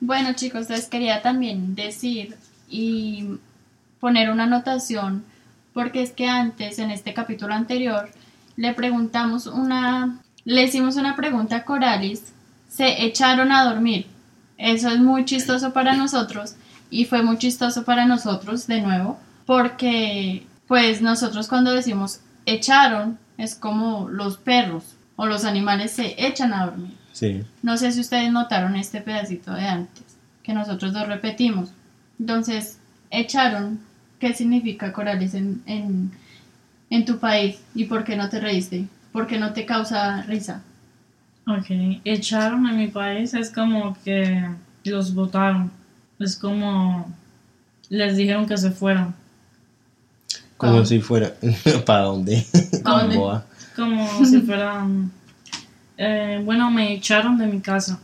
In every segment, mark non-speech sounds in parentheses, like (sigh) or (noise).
Bueno chicos, les quería también decir y poner una anotación porque es que antes, en este capítulo anterior, le preguntamos una, le hicimos una pregunta a Coralis, se echaron a dormir. Eso es muy chistoso para nosotros y fue muy chistoso para nosotros de nuevo porque pues nosotros cuando decimos echaron es como los perros o los animales se echan a dormir. Sí. No sé si ustedes notaron este pedacito de antes, que nosotros dos repetimos. Entonces, echaron, ¿qué significa Corales en, en, en tu país? ¿Y por qué no te reíste? ¿Por qué no te causa risa? Ok, echaron en mi país es como que los votaron. Es como les dijeron que se fueran. Como si fuera. (laughs) ¿Para dónde? ¿Pa' dónde? Como si fueran... eh, bueno, me echaron de mi casa.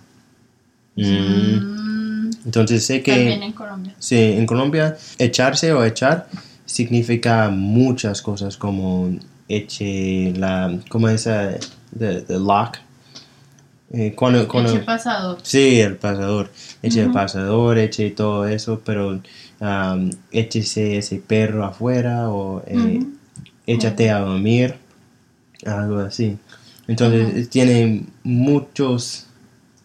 Mm, Mm, Entonces sé también que. en Colombia. Sí, en Colombia, echarse o echar significa muchas cosas como eche la. ¿Cómo es esa? The, the lock. Eh, cuando, cuando, Eche pasado. Sí, el pasador. Eche el pasador, eche todo eso, pero um, échese ese perro afuera o eh, échate a dormir, algo así. Entonces tiene muchos...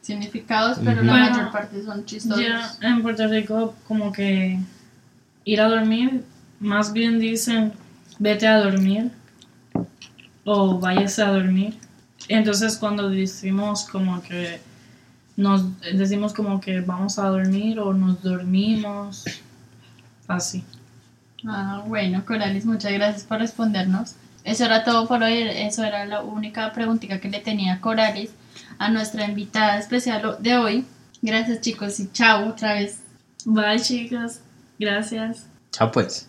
Significados, pero la Bueno, mayor parte son chistosos. Ya en Puerto Rico como que ir a dormir, más bien dicen vete a dormir o váyase a dormir. Entonces cuando decimos como que nos decimos como que vamos a dormir o nos dormimos, así. Ah, bueno, Coralis, muchas gracias por respondernos. Eso era todo por hoy. Eso era la única preguntita que le tenía Coralis a nuestra invitada especial de hoy. Gracias, chicos, y chao otra vez. Bye chicos, gracias. Chao pues.